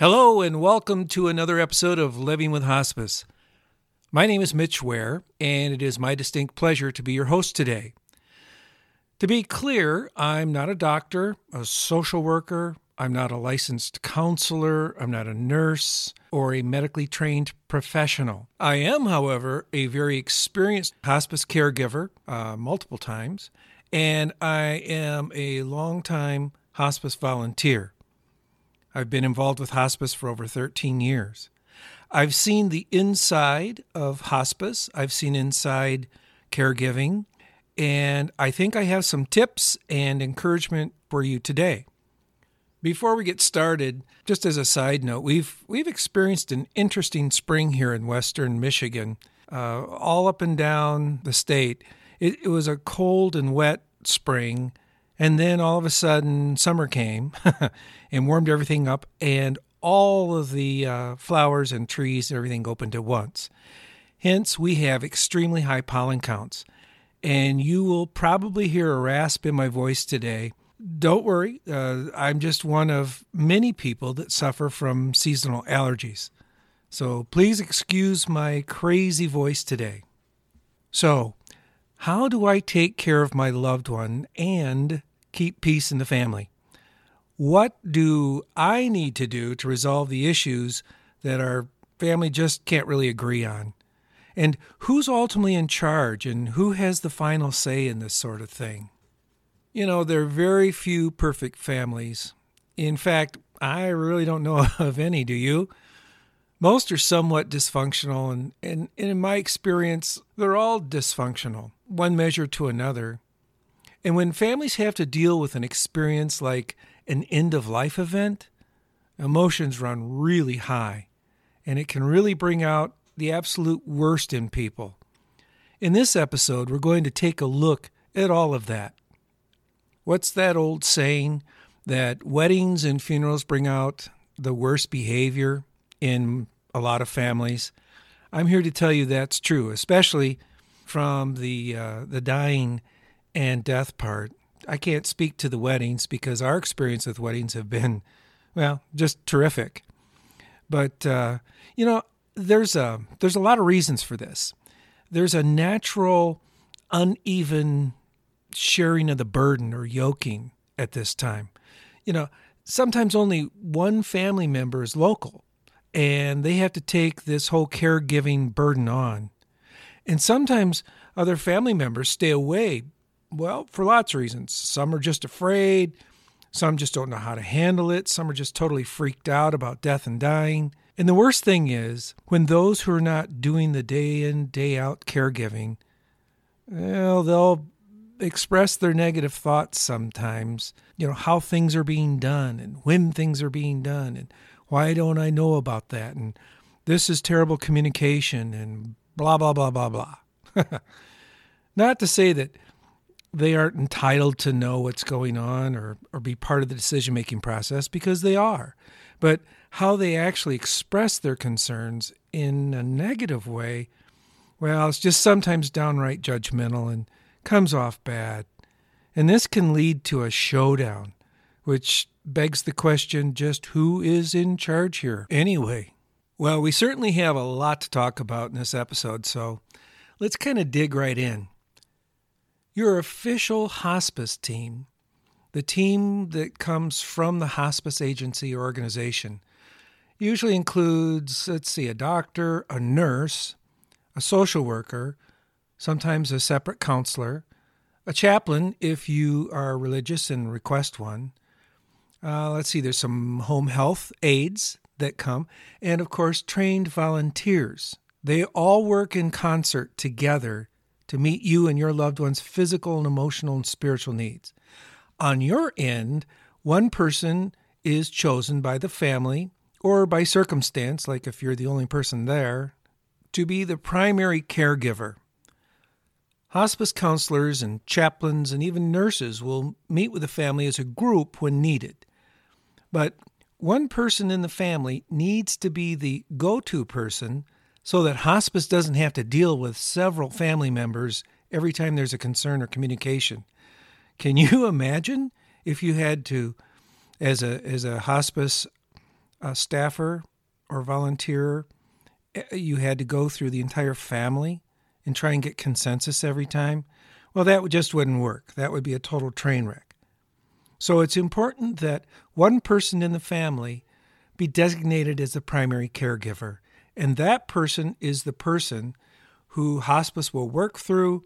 Hello, and welcome to another episode of Living with Hospice. My name is Mitch Ware, and it is my distinct pleasure to be your host today. To be clear, I'm not a doctor, a social worker, I'm not a licensed counselor, I'm not a nurse, or a medically trained professional. I am, however, a very experienced hospice caregiver uh, multiple times, and I am a longtime hospice volunteer. I've been involved with hospice for over 13 years. I've seen the inside of hospice, I've seen inside caregiving, and I think I have some tips and encouragement for you today. Before we get started, just as a side note, we've we've experienced an interesting spring here in western Michigan, uh, all up and down the state. It, it was a cold and wet spring, and then all of a sudden, summer came and warmed everything up, and all of the uh, flowers and trees and everything opened at once. Hence, we have extremely high pollen counts. And you will probably hear a rasp in my voice today. Don't worry, uh, I'm just one of many people that suffer from seasonal allergies. So please excuse my crazy voice today. So, how do I take care of my loved one and keep peace in the family? What do I need to do to resolve the issues that our family just can't really agree on? And who's ultimately in charge and who has the final say in this sort of thing? You know, there are very few perfect families. In fact, I really don't know of any, do you? Most are somewhat dysfunctional, and, and, and in my experience, they're all dysfunctional, one measure to another. And when families have to deal with an experience like an end of life event, emotions run really high, and it can really bring out the absolute worst in people. In this episode, we're going to take a look at all of that. What's that old saying that weddings and funerals bring out the worst behavior in a lot of families. I'm here to tell you that's true, especially from the uh, the dying and death part. I can't speak to the weddings because our experience with weddings have been, well, just terrific. But uh, you know, there's a there's a lot of reasons for this. There's a natural uneven sharing of the burden or yoking at this time. You know, sometimes only one family member is local and they have to take this whole caregiving burden on. And sometimes other family members stay away, well, for lots of reasons. Some are just afraid, some just don't know how to handle it, some are just totally freaked out about death and dying. And the worst thing is when those who are not doing the day in, day out caregiving, well, they'll express their negative thoughts sometimes, you know, how things are being done and when things are being done and why don't I know about that? And this is terrible communication and blah, blah, blah, blah, blah. Not to say that they aren't entitled to know what's going on or, or be part of the decision making process because they are. But how they actually express their concerns in a negative way, well, it's just sometimes downright judgmental and comes off bad. And this can lead to a showdown, which begs the question just who is in charge here anyway? Well, we certainly have a lot to talk about in this episode, so let's kind of dig right in. Your official hospice team, the team that comes from the hospice agency or organization, usually includes, let's see, a doctor, a nurse, a social worker, sometimes a separate counselor, a chaplain if you are religious and request one, uh, let's see, there's some home health aides that come, and of course, trained volunteers. They all work in concert together to meet you and your loved one's physical and emotional and spiritual needs. On your end, one person is chosen by the family or by circumstance, like if you're the only person there, to be the primary caregiver. Hospice counselors and chaplains and even nurses will meet with the family as a group when needed. But one person in the family needs to be the go to person so that hospice doesn't have to deal with several family members every time there's a concern or communication. Can you imagine if you had to, as a, as a hospice a staffer or volunteer, eh, you had to go through the entire family and try and get consensus every time. Well, that just wouldn't work. That would be a total train wreck. So it's important that one person in the family be designated as the primary caregiver, and that person is the person who hospice will work through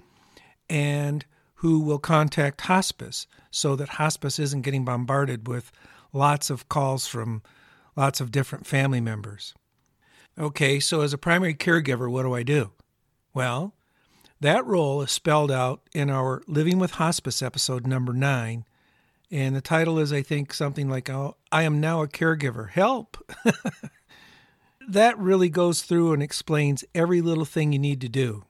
and who will contact hospice so that hospice isn't getting bombarded with lots of calls from lots of different family members. Okay, so as a primary caregiver, what do I do? Well, that role is spelled out in our Living with Hospice episode number nine. And the title is, I think, something like, oh, I am now a caregiver. Help! that really goes through and explains every little thing you need to do.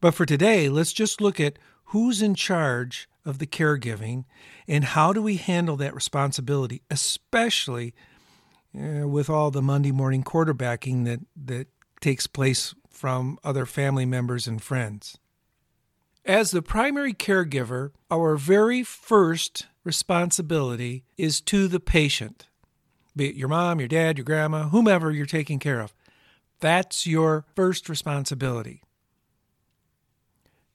But for today, let's just look at who's in charge of the caregiving and how do we handle that responsibility, especially uh, with all the Monday morning quarterbacking that, that takes place from other family members and friends. As the primary caregiver, our very first responsibility is to the patient, be it your mom, your dad, your grandma, whomever you're taking care of. That's your first responsibility.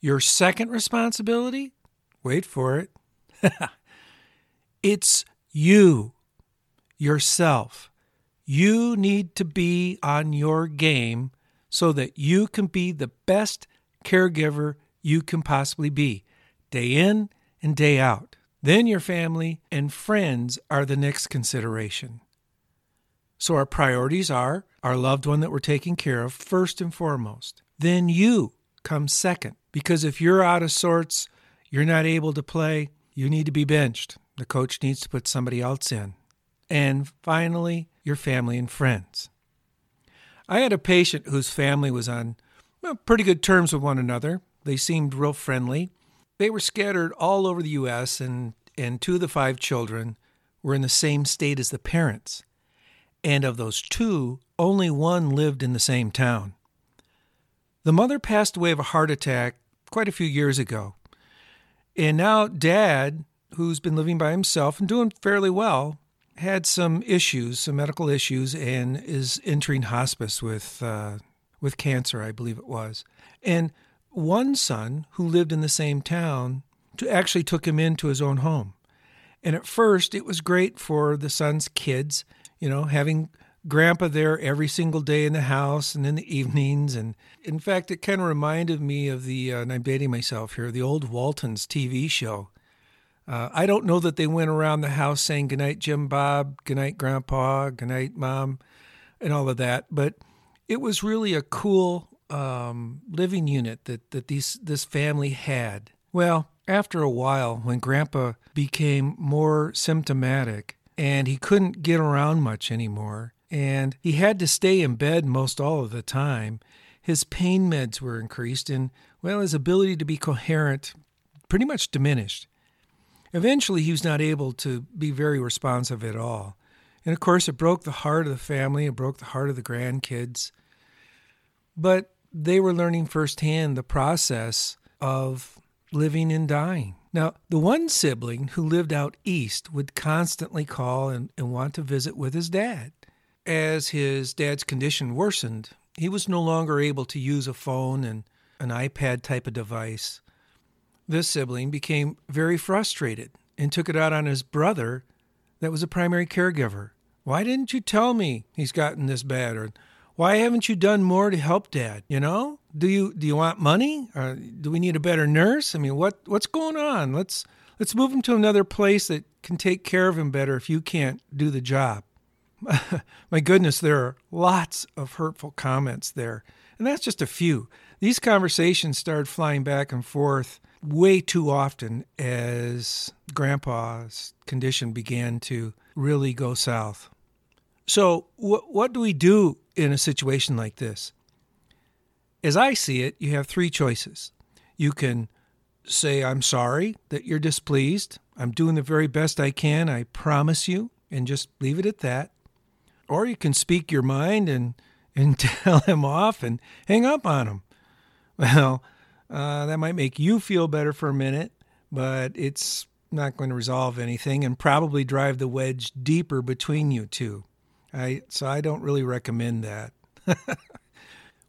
Your second responsibility, wait for it, it's you, yourself. You need to be on your game so that you can be the best caregiver you can possibly be, day in and day out. Then your family and friends are the next consideration. So our priorities are our loved one that we're taking care of first and foremost. Then you come second. Because if you're out of sorts, you're not able to play, you need to be benched. The coach needs to put somebody else in. And finally, your family and friends. I had a patient whose family was on well, pretty good terms with one another. They seemed real friendly. They were scattered all over the U.S., and, and two of the five children were in the same state as the parents. And of those two, only one lived in the same town. The mother passed away of a heart attack quite a few years ago. And now, dad, who's been living by himself and doing fairly well, had some issues, some medical issues, and is entering hospice with uh, with cancer, I believe it was. And one son who lived in the same town actually took him into his own home. And at first, it was great for the son's kids, you know, having grandpa there every single day in the house and in the evenings. And in fact, it kind of reminded me of the, uh, and I'm dating myself here, the old Waltons TV show uh, I don't know that they went around the house saying goodnight, Jim Bob, goodnight, Grandpa, goodnight, Mom, and all of that. But it was really a cool um, living unit that, that these, this family had. Well, after a while, when Grandpa became more symptomatic and he couldn't get around much anymore, and he had to stay in bed most all of the time, his pain meds were increased, and well, his ability to be coherent pretty much diminished. Eventually, he was not able to be very responsive at all. And of course, it broke the heart of the family, it broke the heart of the grandkids. But they were learning firsthand the process of living and dying. Now, the one sibling who lived out east would constantly call and, and want to visit with his dad. As his dad's condition worsened, he was no longer able to use a phone and an iPad type of device. This sibling became very frustrated and took it out on his brother that was a primary caregiver. Why didn't you tell me he's gotten this bad? Or why haven't you done more to help dad? You know? Do you do you want money? Or do we need a better nurse? I mean, what what's going on? Let's let's move him to another place that can take care of him better if you can't do the job. My goodness, there are lots of hurtful comments there. And that's just a few. These conversations started flying back and forth way too often as grandpa's condition began to really go south. So, wh- what do we do in a situation like this? As I see it, you have three choices. You can say, I'm sorry that you're displeased. I'm doing the very best I can, I promise you, and just leave it at that. Or you can speak your mind and, and tell him off and hang up on him. Well, uh, that might make you feel better for a minute, but it's not going to resolve anything and probably drive the wedge deeper between you two. I so I don't really recommend that.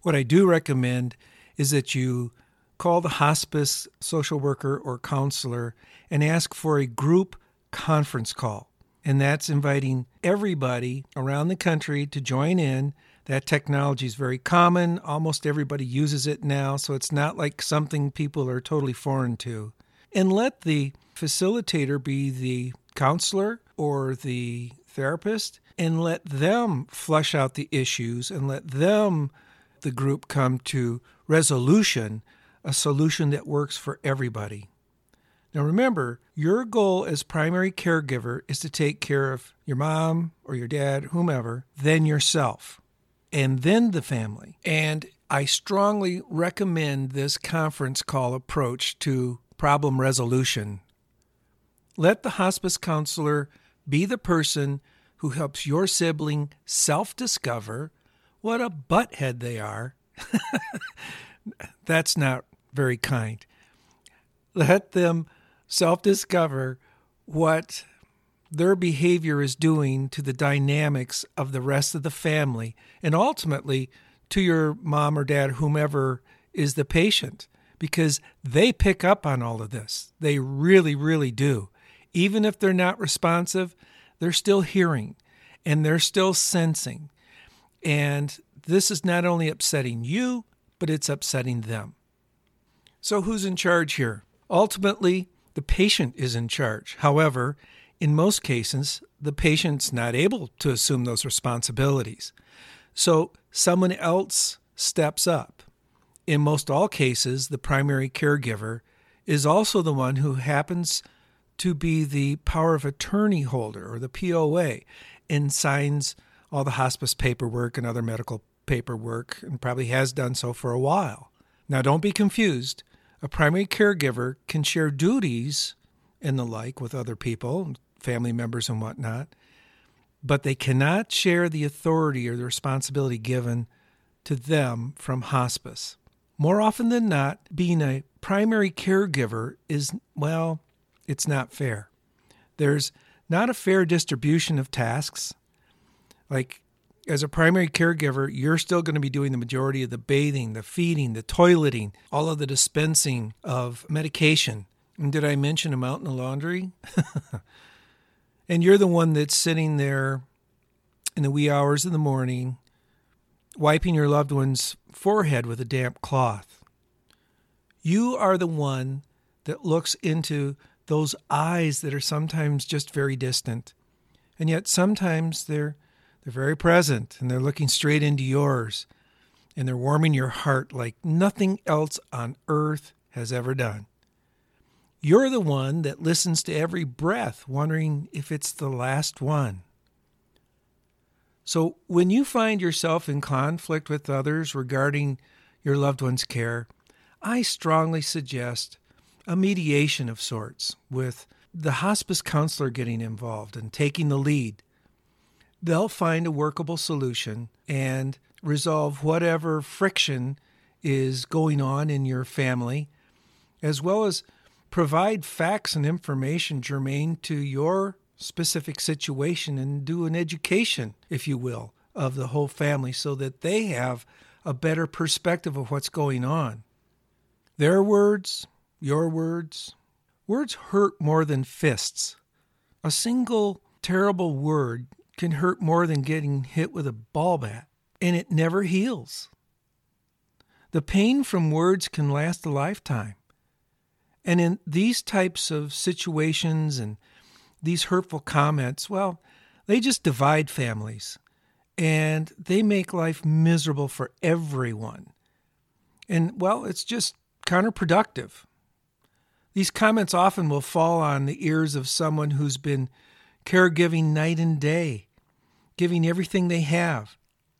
what I do recommend is that you call the hospice social worker or counselor and ask for a group conference call. And that's inviting everybody around the country to join in. That technology is very common. Almost everybody uses it now, so it's not like something people are totally foreign to. And let the facilitator be the counselor or the therapist and let them flush out the issues and let them, the group, come to resolution, a solution that works for everybody. Now remember, your goal as primary caregiver is to take care of your mom or your dad, whomever, then yourself, and then the family. And I strongly recommend this conference call approach to problem resolution. Let the hospice counselor be the person who helps your sibling self discover what a butthead they are. That's not very kind. Let them self discover what their behavior is doing to the dynamics of the rest of the family and ultimately to your mom or dad, whomever is the patient, because they pick up on all of this. They really, really do. Even if they're not responsive, they're still hearing and they're still sensing. And this is not only upsetting you, but it's upsetting them. So, who's in charge here? Ultimately, the patient is in charge. However, in most cases, the patient's not able to assume those responsibilities. So, someone else steps up. In most all cases, the primary caregiver is also the one who happens to be the power of attorney holder or the POA and signs all the hospice paperwork and other medical paperwork and probably has done so for a while. Now, don't be confused. A primary caregiver can share duties and the like with other people, family members and whatnot, but they cannot share the authority or the responsibility given to them from hospice. More often than not, being a primary caregiver is, well, it's not fair. There's not a fair distribution of tasks. Like, as a primary caregiver, you're still going to be doing the majority of the bathing, the feeding, the toileting, all of the dispensing of medication. And did I mention a mountain of laundry? and you're the one that's sitting there in the wee hours of the morning, wiping your loved one's forehead with a damp cloth. You are the one that looks into those eyes that are sometimes just very distant. And yet sometimes they're they're very present and they're looking straight into yours and they're warming your heart like nothing else on earth has ever done. You're the one that listens to every breath, wondering if it's the last one. So, when you find yourself in conflict with others regarding your loved one's care, I strongly suggest a mediation of sorts with the hospice counselor getting involved and taking the lead. They'll find a workable solution and resolve whatever friction is going on in your family, as well as provide facts and information germane to your specific situation and do an education, if you will, of the whole family so that they have a better perspective of what's going on. Their words, your words. Words hurt more than fists. A single terrible word can hurt more than getting hit with a ball bat, and it never heals. The pain from words can last a lifetime. And in these types of situations and these hurtful comments, well, they just divide families and they make life miserable for everyone. And well, it's just counterproductive. These comments often will fall on the ears of someone who's been caregiving night and day, giving everything they have,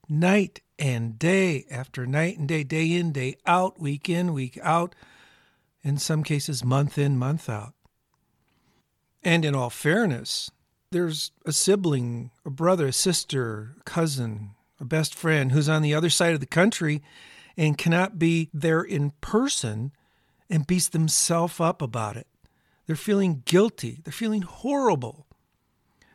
night and day after night and day, day in, day out, week in, week out, in some cases, month in, month out. And in all fairness, there's a sibling, a brother, a sister, a cousin, a best friend who's on the other side of the country and cannot be there in person and beats themselves up about it. They're feeling guilty. They're feeling horrible.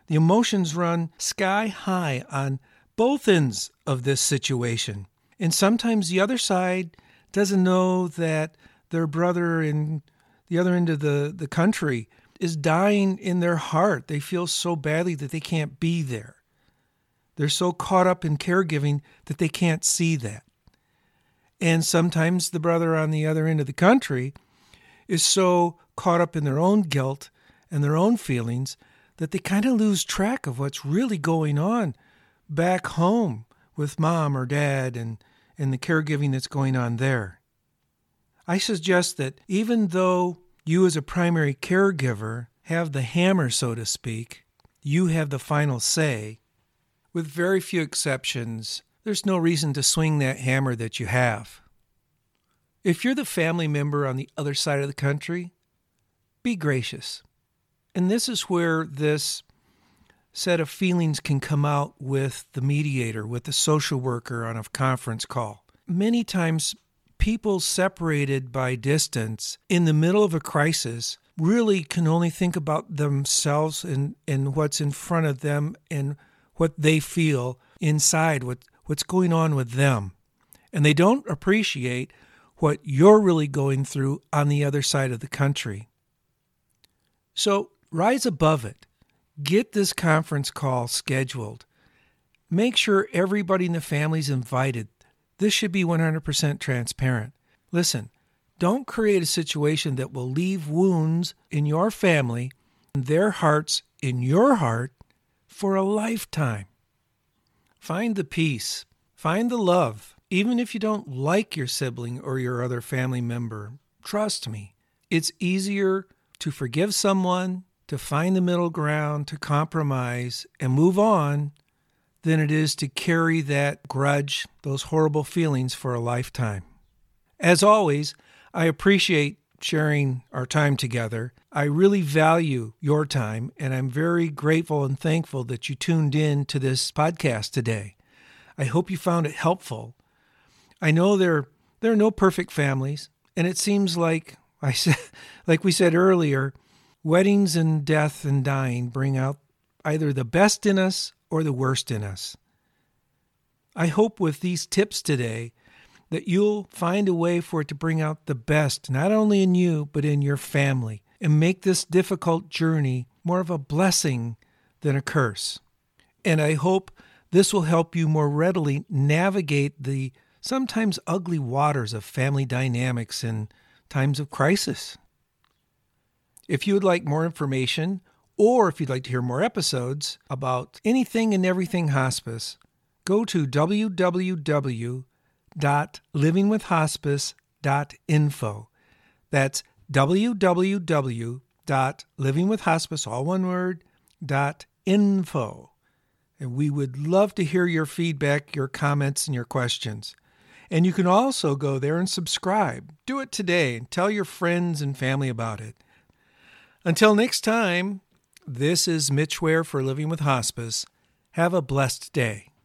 The emotions run sky high on both ends of this situation. And sometimes the other side doesn't know that their brother in the other end of the, the country is dying in their heart. They feel so badly that they can't be there. They're so caught up in caregiving that they can't see that. And sometimes the brother on the other end of the country is so caught up in their own guilt and their own feelings that they kind of lose track of what's really going on back home with mom or dad and, and the caregiving that's going on there. I suggest that even though you, as a primary caregiver, have the hammer, so to speak, you have the final say. With very few exceptions, there's no reason to swing that hammer that you have. If you're the family member on the other side of the country, be gracious. And this is where this set of feelings can come out with the mediator, with the social worker on a conference call. Many times, people separated by distance in the middle of a crisis really can only think about themselves and, and what's in front of them and what they feel inside, what, what's going on with them. And they don't appreciate what you're really going through on the other side of the country. So rise above it. Get this conference call scheduled. Make sure everybody in the family is invited. This should be 100% transparent. Listen, don't create a situation that will leave wounds in your family and their hearts in your heart for a lifetime. Find the peace, find the love, even if you don't like your sibling or your other family member. Trust me, it's easier to forgive someone to find the middle ground, to compromise, and move on than it is to carry that grudge, those horrible feelings for a lifetime. As always, I appreciate sharing our time together. I really value your time, and I'm very grateful and thankful that you tuned in to this podcast today. I hope you found it helpful. I know there there are no perfect families, and it seems like I said like we said earlier, Weddings and death and dying bring out either the best in us or the worst in us. I hope with these tips today that you'll find a way for it to bring out the best, not only in you, but in your family, and make this difficult journey more of a blessing than a curse. And I hope this will help you more readily navigate the sometimes ugly waters of family dynamics in times of crisis. If you would like more information, or if you'd like to hear more episodes about anything and everything hospice, go to www.livingwithhospice.info. That's www.livingwithhospice, all one word, dot info. And we would love to hear your feedback, your comments, and your questions. And you can also go there and subscribe. Do it today and tell your friends and family about it. Until next time, this is Mitch Ware for Living with Hospice. Have a blessed day.